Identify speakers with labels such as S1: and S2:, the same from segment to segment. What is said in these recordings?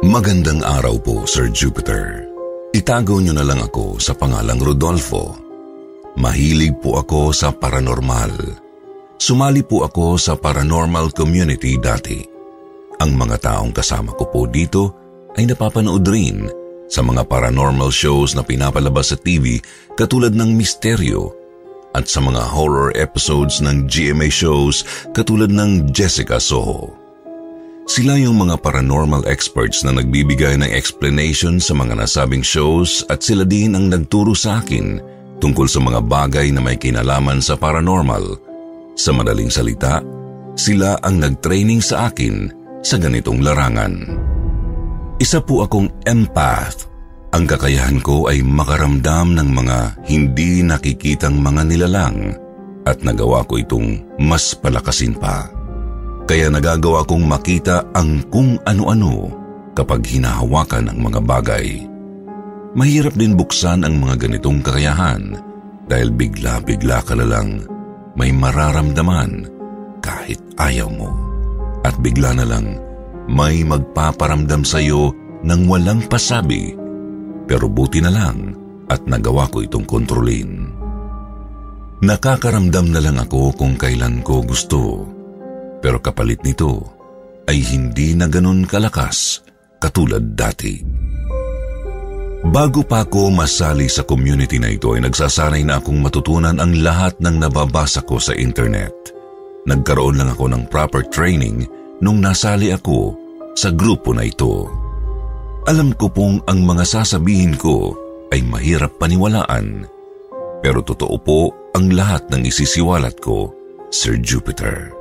S1: Magandang araw po, Sir Jupiter. Itago niyo na lang ako sa pangalang Rodolfo. Mahilig po ako sa paranormal. Sumali po ako sa paranormal community dati. Ang mga taong kasama ko po dito ay napapanood rin sa mga paranormal shows na pinapalabas sa TV katulad ng Misteryo at sa mga horror episodes ng GMA shows katulad ng Jessica Soho. Sila yung mga paranormal experts na nagbibigay ng explanation sa mga nasabing shows at sila din ang nagturo sa akin tungkol sa mga bagay na may kinalaman sa paranormal. Sa madaling salita, sila ang nag-training sa akin sa ganitong larangan. Isa po akong empath. Ang kakayahan ko ay makaramdam ng mga hindi nakikitang mga nilalang at nagawa ko itong mas palakasin pa kaya nagagawa kong makita ang kung ano-ano kapag hinahawakan ang mga bagay. Mahirap din buksan ang mga ganitong kakayahan dahil bigla-bigla ka na lang may mararamdaman kahit ayaw mo. At bigla na lang may magpaparamdam sa iyo ng walang pasabi pero buti na lang at nagawa ko itong kontrolin. Nakakaramdam na lang ako kung kailan ko gusto pero kapalit nito ay hindi na ganun kalakas katulad dati. Bago pa ako masali sa community na ito ay nagsasanay na akong matutunan ang lahat ng nababasa ko sa internet. Nagkaroon lang ako ng proper training nung nasali ako sa grupo na ito. Alam ko pong ang mga sasabihin ko ay mahirap paniwalaan. Pero totoo po ang lahat ng isisiwalat ko, Sir Jupiter.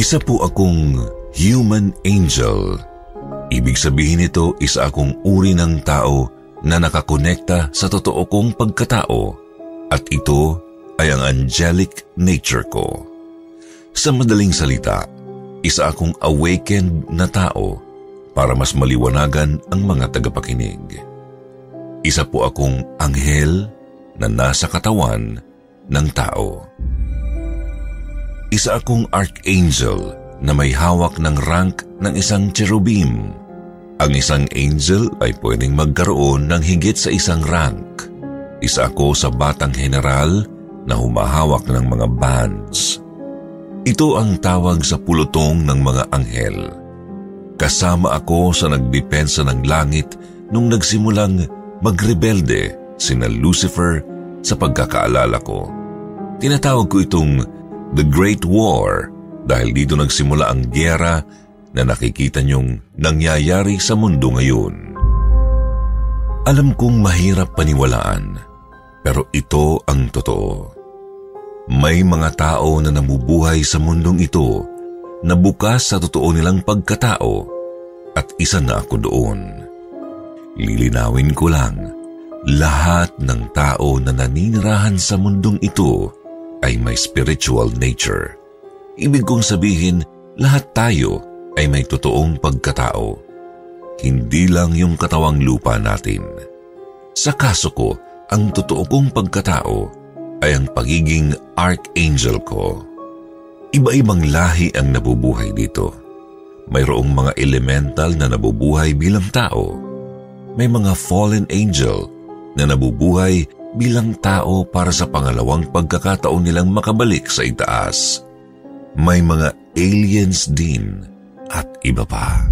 S1: Isa po akong human angel. Ibig sabihin nito isa akong uri ng tao na nakakonekta sa totoo kong pagkatao at ito ay ang angelic nature ko. Sa madaling salita, isa akong awakened na tao para mas maliwanagan ang mga tagapakinig. Isa po akong anghel na nasa katawan ng tao. Isa akong archangel na may hawak ng rank ng isang cherubim. Ang isang angel ay pwedeng magkaroon ng higit sa isang rank. Isa ako sa batang general na humahawak ng mga bands. Ito ang tawag sa pulutong ng mga anghel. Kasama ako sa nagdepensa ng langit nung nagsimulang magrebelde sina Lucifer sa pagkakaalala ko. Tinatawag ko itong The Great War dahil dito nagsimula ang gyera na nakikita niyong nangyayari sa mundo ngayon. Alam kong mahirap paniwalaan, pero ito ang totoo. May mga tao na namubuhay sa mundong ito na bukas sa totoo nilang pagkatao at isa na ako doon. Lilinawin ko lang, lahat ng tao na naninirahan sa mundong ito ay may spiritual nature. Ibig kong sabihin, lahat tayo ay may totoong pagkatao. Hindi lang yung katawang lupa natin. Sa kaso ko, ang totoo kong pagkatao ay ang pagiging archangel ko. Iba-ibang lahi ang nabubuhay dito. Mayroong mga elemental na nabubuhay bilang tao. May mga fallen angel na nabubuhay bilang tao para sa pangalawang pagkakataon nilang makabalik sa itaas. May mga aliens din at iba pa.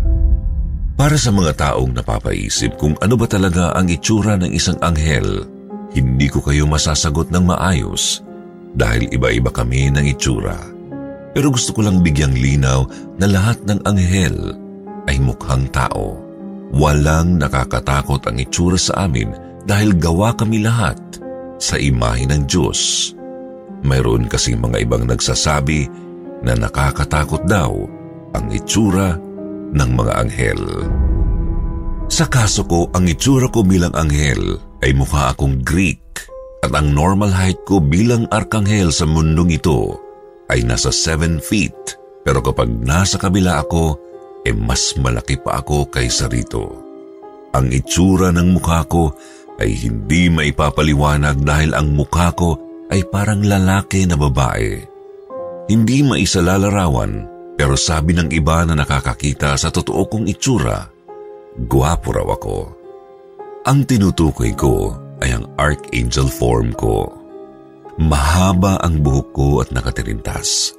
S1: Para sa mga taong napapaisip kung ano ba talaga ang itsura ng isang anghel, hindi ko kayo masasagot ng maayos dahil iba-iba kami ng itsura. Pero gusto ko lang bigyang linaw na lahat ng anghel ay mukhang tao. Walang nakakatakot ang itsura sa amin dahil gawa kami lahat sa imahe ng Diyos. mayroon kasing mga ibang nagsasabi na nakakatakot daw ang itsura ng mga anghel. Sa kaso ko, ang itsura ko bilang anghel ay mukha akong Greek at ang normal height ko bilang arkanghel sa mundong ito ay nasa 7 feet pero kapag nasa kabila ako, eh mas malaki pa ako kaysa rito. Ang itsura ng mukha ko ay hindi maipapaliwanag dahil ang mukha ko ay parang lalaki na babae. Hindi maisalalarawan pero sabi ng iba na nakakakita sa totoo kong itsura, guwapo raw ako. Ang tinutukoy ko ay ang archangel form ko. Mahaba ang buhok ko at nakatirintas.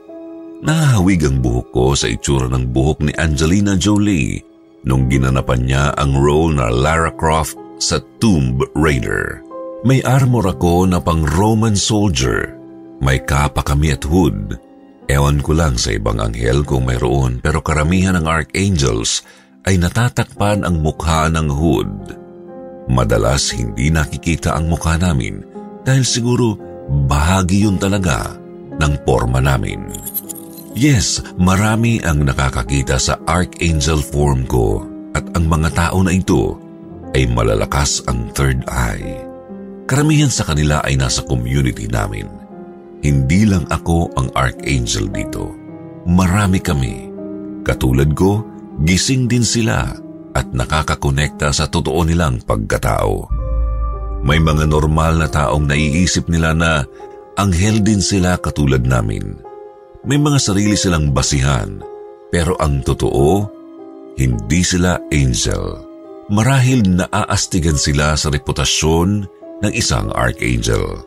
S1: Nahahawig ang buhok ko sa itsura ng buhok ni Angelina Jolie nung ginanapan niya ang role na Lara Croft sa Tomb Raider. May armor ako na pang Roman soldier. May kapa kami at hood Ewan ko lang sa ibang anghel kung mayroon pero karamihan ng archangels ay natatakpan ang mukha ng hood. Madalas hindi nakikita ang mukha namin dahil siguro bahagi yun talaga ng forma namin. Yes, marami ang nakakakita sa archangel form ko at ang mga tao na ito ay malalakas ang third eye. Karamihan sa kanila ay nasa community namin. Hindi lang ako ang archangel dito. Marami kami. Katulad ko, gising din sila at nakakakonekta sa totoo nilang pagkatao. May mga normal na taong naiisip nila na anghel din sila katulad namin. May mga sarili silang basihan, pero ang totoo, hindi sila angel. Marahil naaastigan sila sa reputasyon ng isang archangel.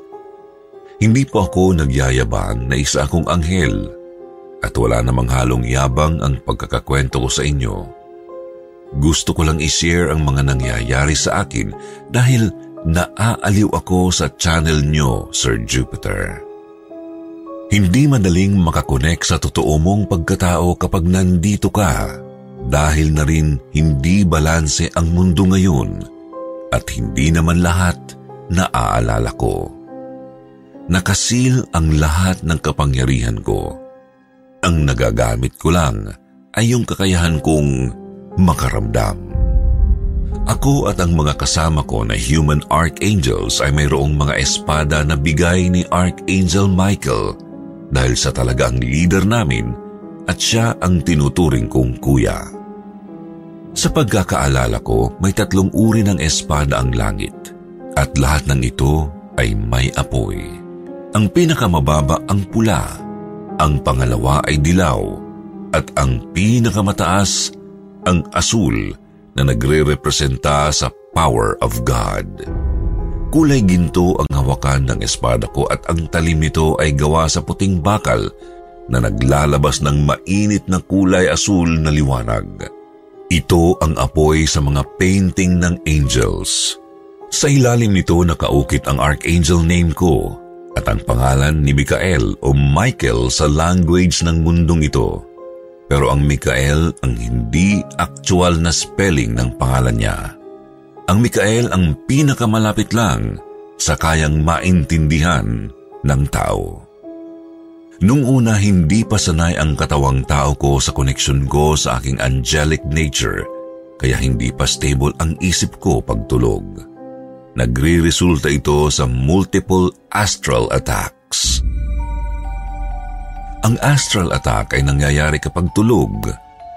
S1: Hindi po ako nagyayabang na isa akong anghel at wala namang halong yabang ang pagkakakwento ko sa inyo. Gusto ko lang i-share ang mga nangyayari sa akin dahil naaaliw ako sa channel nyo, Sir Jupiter. Hindi madaling makakonek sa totoo mong pagkatao kapag nandito ka dahil na rin hindi balanse ang mundo ngayon at hindi naman lahat naaalala ko nakasil ang lahat ng kapangyarihan ko. Ang nagagamit ko lang ay yung kakayahan kong makaramdam. Ako at ang mga kasama ko na human archangels ay mayroong mga espada na bigay ni Archangel Michael dahil sa talagang leader namin at siya ang tinuturing kong kuya. Sa pagkakaalala ko, may tatlong uri ng espada ang langit at lahat ng ito ay may apoy. Ang pinakamababa ang pula, ang pangalawa ay dilaw, at ang pinakamataas ang asul na nagre-representa sa power of God. Kulay ginto ang hawakan ng espada ko at ang talim nito ay gawa sa puting bakal na naglalabas ng mainit na kulay asul na liwanag. Ito ang apoy sa mga painting ng angels. Sa ilalim nito nakaukit ang archangel name ko at ang pangalan ni Mikael o Michael sa language ng mundong ito. Pero ang Mikael ang hindi actual na spelling ng pangalan niya. Ang Mikael ang pinakamalapit lang sa kayang maintindihan ng tao. Nung una hindi pa sanay ang katawang tao ko sa koneksyon ko sa aking angelic nature, kaya hindi pa stable ang isip ko pagtulog nagre-resulta ito sa multiple astral attacks. Ang astral attack ay nangyayari kapag tulog.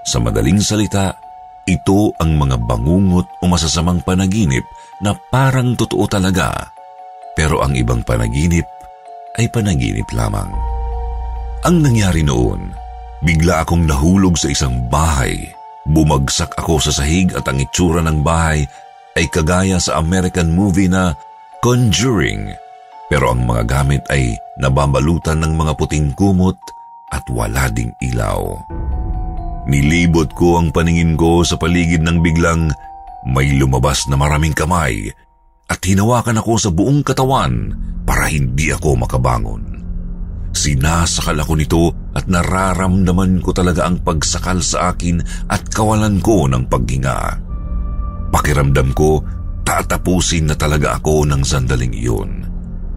S1: Sa madaling salita, ito ang mga bangungot o masasamang panaginip na parang totoo talaga. Pero ang ibang panaginip ay panaginip lamang. Ang nangyari noon, bigla akong nahulog sa isang bahay. Bumagsak ako sa sahig at ang itsura ng bahay ay kagaya sa American movie na Conjuring, pero ang mga gamit ay nababalutan ng mga puting kumot at wala ding ilaw. Nilibot ko ang paningin ko sa paligid ng biglang may lumabas na maraming kamay at hinawakan ako sa buong katawan para hindi ako makabangon. Sinasakal ako nito at nararamdaman ko talaga ang pagsakal sa akin at kawalan ko ng paghinga. Pakiramdam ko, tatapusin na talaga ako ng sandaling iyon.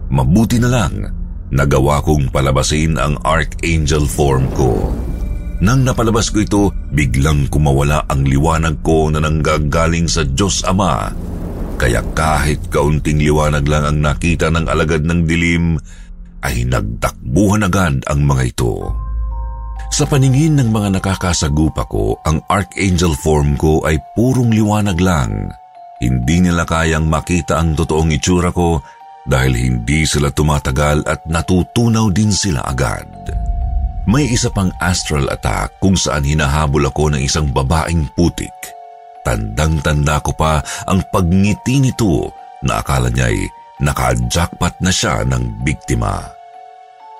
S1: Mabuti na lang Nagawa kong palabasin ang Archangel form ko. Nang napalabas ko ito, biglang kumawala ang liwanag ko na nanggagaling sa Diyos Ama. Kaya kahit kaunting liwanag lang ang nakita ng alagad ng dilim, ay nagtakbuhan agad ang mga ito. Sa paningin ng mga nakakasagupa ko, ang Archangel form ko ay purong liwanag lang. Hindi nila kayang makita ang totoong itsura ko dahil hindi sila tumatagal at natutunaw din sila agad. May isa pang astral attack kung saan hinahabol ako ng isang babaeng putik. Tandang-tanda ko pa ang pagngiti nito na akala niya ay naka-jackpot na siya ng biktima.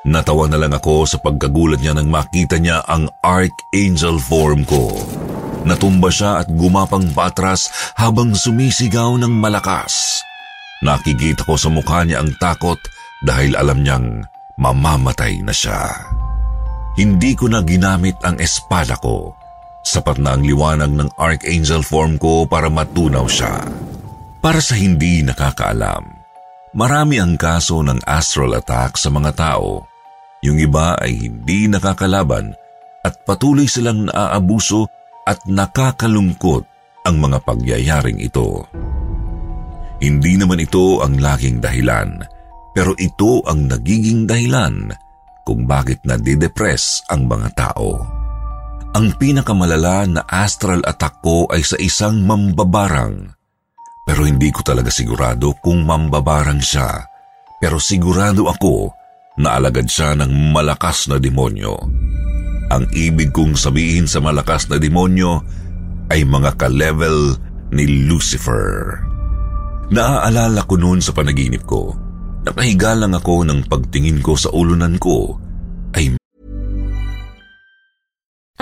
S1: Natawa na lang ako sa pagkagulat niya nang makita niya ang Archangel form ko. Natumba siya at gumapang patras habang sumisigaw ng malakas. Nakikita ko sa mukha niya ang takot dahil alam niyang mamamatay na siya. Hindi ko na ginamit ang espada ko. Sapat na ang liwanag ng Archangel form ko para matunaw siya. Para sa hindi nakakaalam, marami ang kaso ng astral attack sa mga tao. Yung iba ay hindi nakakalaban at patuloy silang naaabuso at nakakalungkot ang mga pagyayaring ito. Hindi naman ito ang laging dahilan, pero ito ang nagiging dahilan kung bakit nadidepress ang mga tao. Ang pinakamalala na astral attack ko ay sa isang mambabarang. Pero hindi ko talaga sigurado kung mambabarang siya. Pero sigurado ako na alagad siya ng malakas na demonyo. Ang ibig kong sabihin sa malakas na demonyo ay mga ka-level ni Lucifer. Naaalala ko noon sa panaginip ko Nakahiga lang ako ng pagtingin ko sa ulunan ko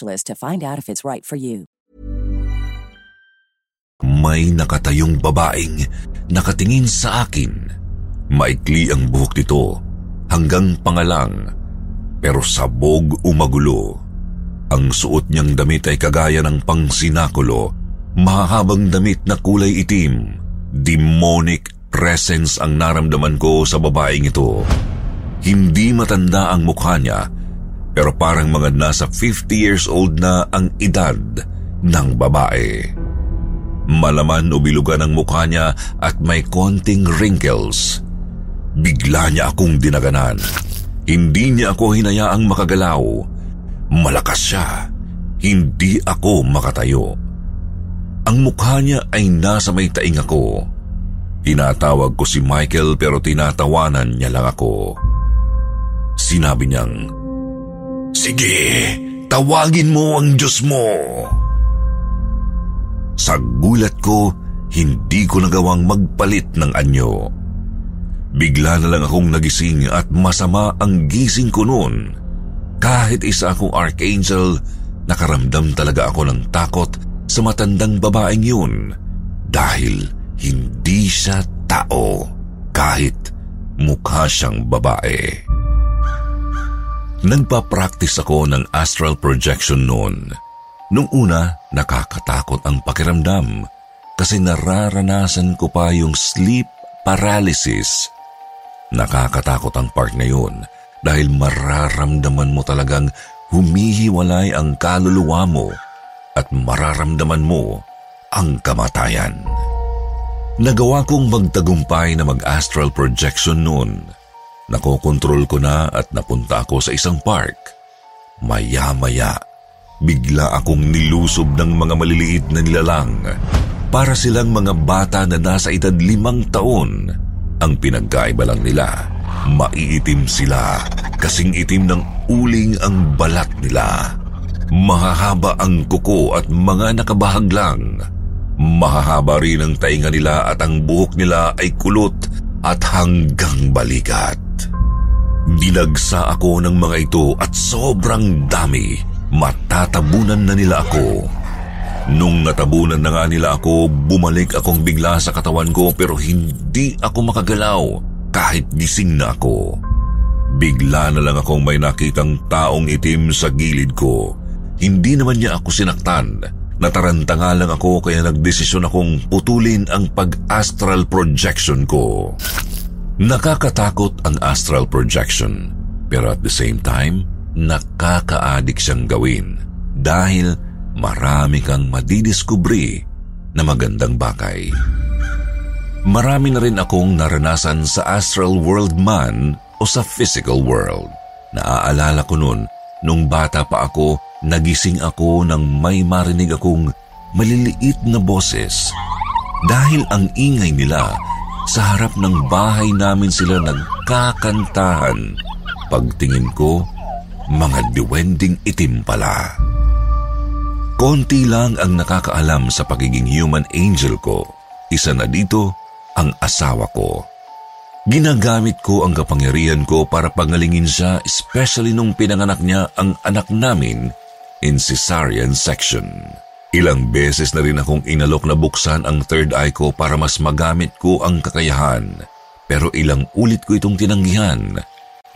S2: to find out if it's right for you.
S1: May nakatayong babaeng nakatingin sa akin. Maikli ang buhok nito hanggang pangalang pero sabog umagulo. Ang suot niyang damit ay kagaya ng pangsinakulo, mahabang damit na kulay itim. Demonic presence ang naramdaman ko sa babaeng ito. Hindi matanda ang mukha niya pero parang mga nasa 50 years old na ang edad ng babae. Malaman o bilugan ang mukha niya at may konting wrinkles. Bigla niya akong dinaganan. Hindi niya ako hinayaang makagalaw. Malakas siya. Hindi ako makatayo. Ang mukha niya ay nasa may taing ako. Tinatawag ko si Michael pero tinatawanan niya lang ako. Sinabi niyang, Sige, tawagin mo ang Diyos mo. Sa gulat ko, hindi ko nagawang magpalit ng anyo. Bigla na lang akong nagising at masama ang gising ko noon. Kahit isa akong archangel, nakaramdam talaga ako ng takot sa matandang babaeng yun dahil hindi siya tao kahit mukha siyang babae. Nagpa-practice ako ng astral projection noon. Nung una, nakakatakot ang pakiramdam kasi nararanasan ko pa yung sleep paralysis. Nakakatakot ang part na yun dahil mararamdaman mo talagang humihiwalay ang kaluluwa mo at mararamdaman mo ang kamatayan. Nagawa kong magtagumpay na mag-astral projection noon. Nakokontrol ko na at napunta ako sa isang park. Maya-maya, bigla akong nilusob ng mga maliliit na nilalang. Para silang mga bata na nasa edad limang taon. Ang pinagkaiba lang nila, maiitim sila, kasing itim ng uling ang balat nila. Mahahaba ang kuko at mga nakabahag lang. Mahahaba rin ang tainga nila at ang buhok nila ay kulot at hanggang balikat. Dinagsa ako ng mga ito at sobrang dami. Matatabunan na nila ako. Nung natabunan na nga nila ako, bumalik akong bigla sa katawan ko pero hindi ako makagalaw kahit gising na ako. Bigla na lang akong may nakitang taong itim sa gilid ko. Hindi naman niya ako sinaktan Nataranta nga lang ako kaya nagdesisyon akong putulin ang pag-astral projection ko. Nakakatakot ang astral projection, pero at the same time, nakaka-addict siyang gawin dahil marami kang madidiskubri na magandang bakay. Marami na rin akong naranasan sa astral world man o sa physical world. Naaalala ko noon, nung bata pa ako, nagising ako nang may marinig akong maliliit na boses. Dahil ang ingay nila, sa harap ng bahay namin sila nagkakantahan. Pagtingin ko, mga diwending itim pala. Konti lang ang nakakaalam sa pagiging human angel ko. Isa na dito ang asawa ko. Ginagamit ko ang kapangyarihan ko para pangalingin siya especially nung pinanganak niya ang anak namin in cesarean section. Ilang beses na rin akong inalok na buksan ang third eye ko para mas magamit ko ang kakayahan. Pero ilang ulit ko itong tinanggihan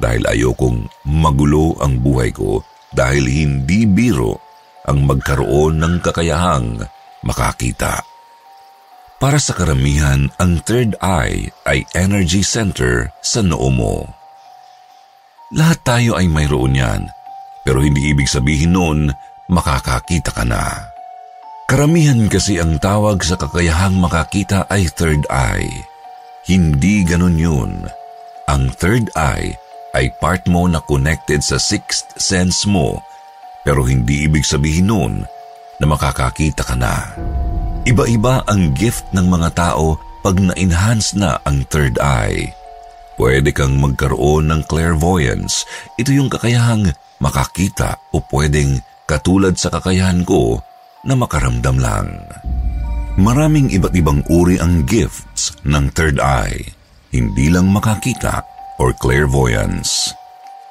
S1: dahil ayokong magulo ang buhay ko dahil hindi biro ang magkaroon ng kakayahang makakita. Para sa karamihan, ang third eye ay energy center sa noo mo. Lahat tayo ay mayroon yan pero hindi ibig sabihin noon makakakita ka na. Karamihan kasi ang tawag sa kakayahang makakita ay third eye. Hindi ganun yun. Ang third eye ay part mo na connected sa sixth sense mo pero hindi ibig sabihin noon na makakakita ka na. Iba-iba ang gift ng mga tao pag na-enhance na ang third eye. Pwede kang magkaroon ng clairvoyance. Ito yung kakayahang makakita o pwedeng katulad sa kakayahan ko na makaramdam lang. Maraming iba't ibang uri ang gifts ng third eye, hindi lang makakita or clairvoyance.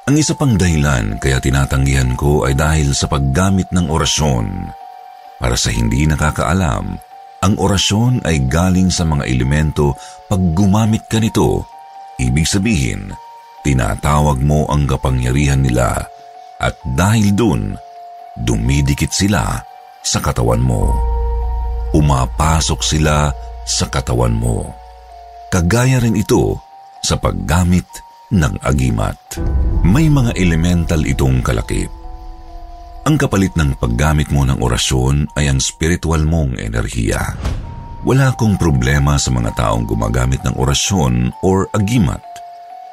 S1: Ang isa pang dahilan kaya tinatanggihan ko ay dahil sa paggamit ng orasyon. Para sa hindi nakakaalam, ang orasyon ay galing sa mga elemento pag gumamit ka nito. Ibig sabihin, tinatawag mo ang kapangyarihan nila at dahil dun, dumidikit sila sa katawan mo. Umapasok sila sa katawan mo. Kagaya rin ito sa paggamit ng agimat. May mga elemental itong kalakip. Ang kapalit ng paggamit mo ng orasyon ay ang spiritual mong enerhiya. Wala akong problema sa mga taong gumagamit ng orasyon or agimat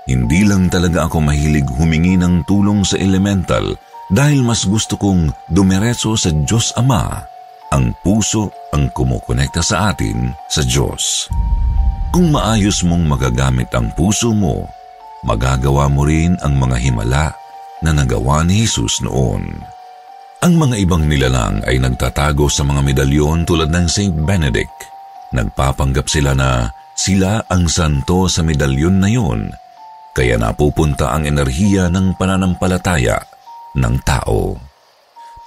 S1: hindi lang talaga ako mahilig humingi ng tulong sa elemental dahil mas gusto kong dumiretso sa Diyos Ama. Ang puso ang kumukonekta sa atin sa Diyos. Kung maayos mong magagamit ang puso mo, magagawa mo rin ang mga himala na nagawa ni Jesus noon. Ang mga ibang nilalang ay nagtatago sa mga medalyon tulad ng Saint Benedict. Nagpapanggap sila na sila ang santo sa medalyon na yon kaya napupunta ang enerhiya ng pananampalataya ng tao.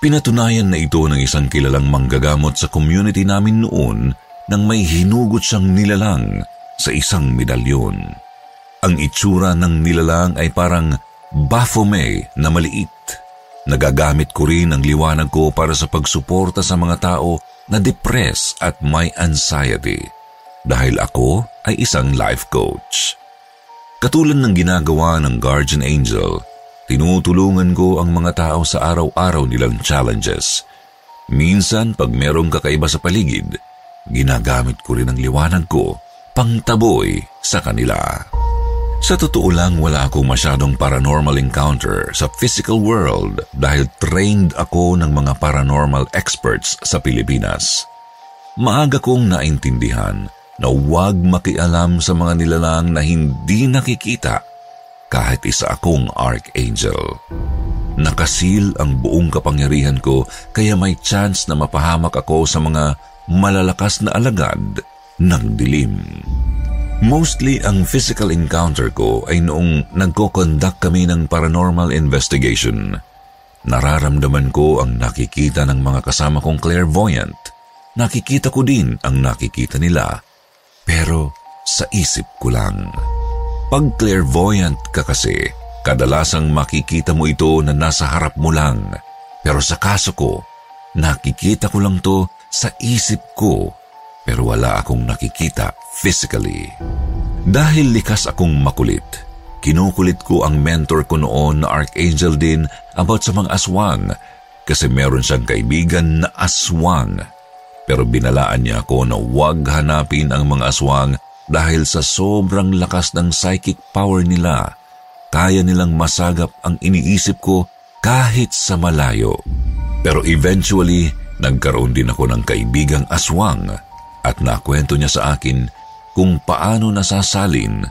S1: Pinatunayan na ito ng isang kilalang manggagamot sa community namin noon nang may hinugot siyang nilalang sa isang medalyon. Ang itsura ng nilalang ay parang Baphomet na maliit. Nagagamit ko rin ang liwanag ko para sa pagsuporta sa mga tao na depressed at may anxiety dahil ako ay isang life coach. Katulad ng ginagawa ng guardian angel, tinutulungan ko ang mga tao sa araw-araw nilang challenges. Minsan pag merong kakaiba sa paligid, ginagamit ko rin ang liwanag ko pangtaboy sa kanila. Sa totoo lang wala akong masyadong paranormal encounter sa physical world dahil trained ako ng mga paranormal experts sa Pilipinas. Maaga kong naintindihan na huwag makialam sa mga nilalang na hindi nakikita kahit isa akong archangel. Nakasil ang buong kapangyarihan ko kaya may chance na mapahamak ako sa mga malalakas na alagad ng dilim. Mostly ang physical encounter ko ay noong nagko-conduct kami ng paranormal investigation. Nararamdaman ko ang nakikita ng mga kasama kong clairvoyant. Nakikita ko din ang nakikita nila pero sa isip ko lang. Pag clairvoyant ka kasi, kadalasang makikita mo ito na nasa harap mo lang. Pero sa kaso ko, nakikita ko lang to sa isip ko pero wala akong nakikita physically. Dahil likas akong makulit, kinukulit ko ang mentor ko noon na Archangel din about sa mga aswang kasi meron siyang kaibigan na aswang pero binalaan niya ako na huwag hanapin ang mga aswang dahil sa sobrang lakas ng psychic power nila, kaya nilang masagap ang iniisip ko kahit sa malayo. Pero eventually, nagkaroon din ako ng kaibigang aswang at nakwento niya sa akin kung paano nasasalin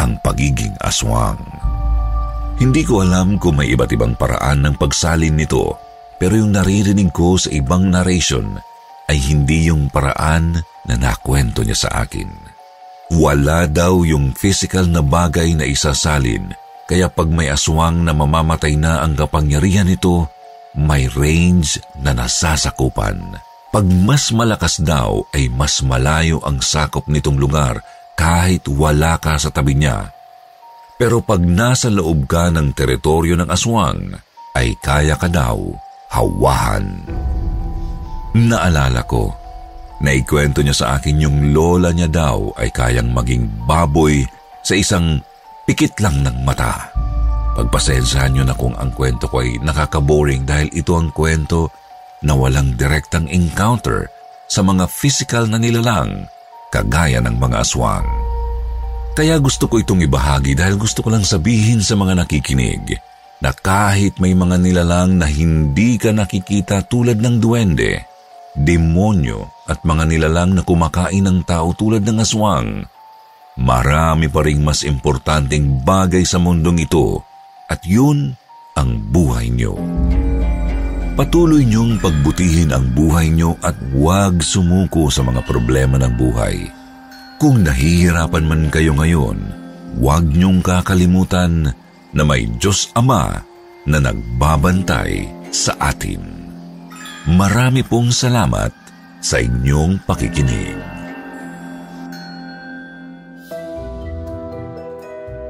S1: ang pagiging aswang. Hindi ko alam kung may iba't ibang paraan ng pagsalin nito, pero yung naririnig ko sa ibang narration ay hindi yung paraan na nakwento niya sa akin. Wala daw yung physical na bagay na isasalin, kaya pag may aswang na mamamatay na ang kapangyarihan nito, may range na nasasakupan. Pag mas malakas daw ay mas malayo ang sakop nitong lugar kahit wala ka sa tabi niya. Pero pag nasa loob ka ng teritoryo ng aswang, ay kaya ka daw hawahan. Naalala ko, naikwento niya sa akin yung lola niya daw ay kayang maging baboy sa isang pikit lang ng mata. Pagpasensyahan niyo na kung ang kwento ko ay nakakaboring dahil ito ang kwento na walang direktang encounter sa mga physical na nilalang kagaya ng mga aswang. Kaya gusto ko itong ibahagi dahil gusto ko lang sabihin sa mga nakikinig na kahit may mga nilalang na hindi ka nakikita tulad ng duwende, demonyo at mga nilalang na kumakain ng tao tulad ng aswang. Marami pa ring mas importanteng bagay sa mundong ito at yun ang buhay niyo. Patuloy niyong pagbutihin ang buhay niyo at huwag sumuko sa mga problema ng buhay. Kung nahihirapan man kayo ngayon, huwag niyong kakalimutan na may Diyos Ama na nagbabantay sa atin. Marami pong salamat sa inyong pakikinig.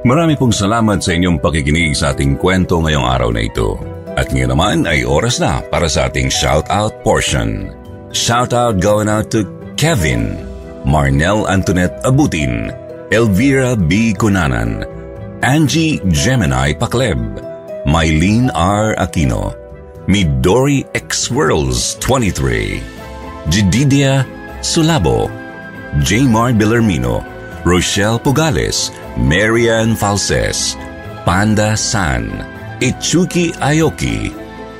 S1: Marami pong salamat sa inyong pakikinig sa ating kwento ngayong araw na ito. At ngayon naman ay oras na para sa ating shout-out portion. Shout-out going out to Kevin, Marnel Antoinette Abutin, Elvira B. Cunanan, Angie Gemini Pakleb, Mylene R. Aquino, Midori X Worlds 23, Jididia Sulabo, Jamar Billermino, Rochelle Pugales, Marian Falses, Panda San, Itsuki Ayoki,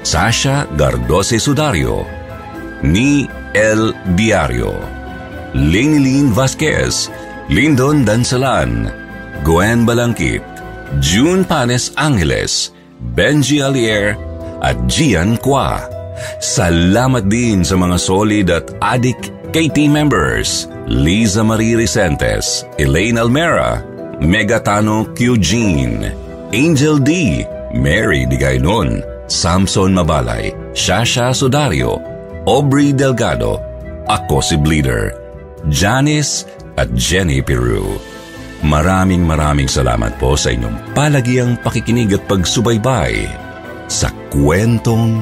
S1: Sasha Gardose Sudario, Ni El Diario, Linglin Vasquez, Lindon Dansalan, Gwen Balangkit, June Panes Angeles, Benji Alier, at Gian Kwa. Salamat din sa mga solid at adik KT members, Liza Marie Recentes, Elaine Almera, Megatano Eugene, Angel D, Mary Digaynon, Samson Mabalay, Shasha Sudario, Aubrey Delgado, ako si Bleeder, Janice at Jenny Peru. Maraming maraming salamat po sa inyong palagiang pakikinig at pagsubaybay sa kwentong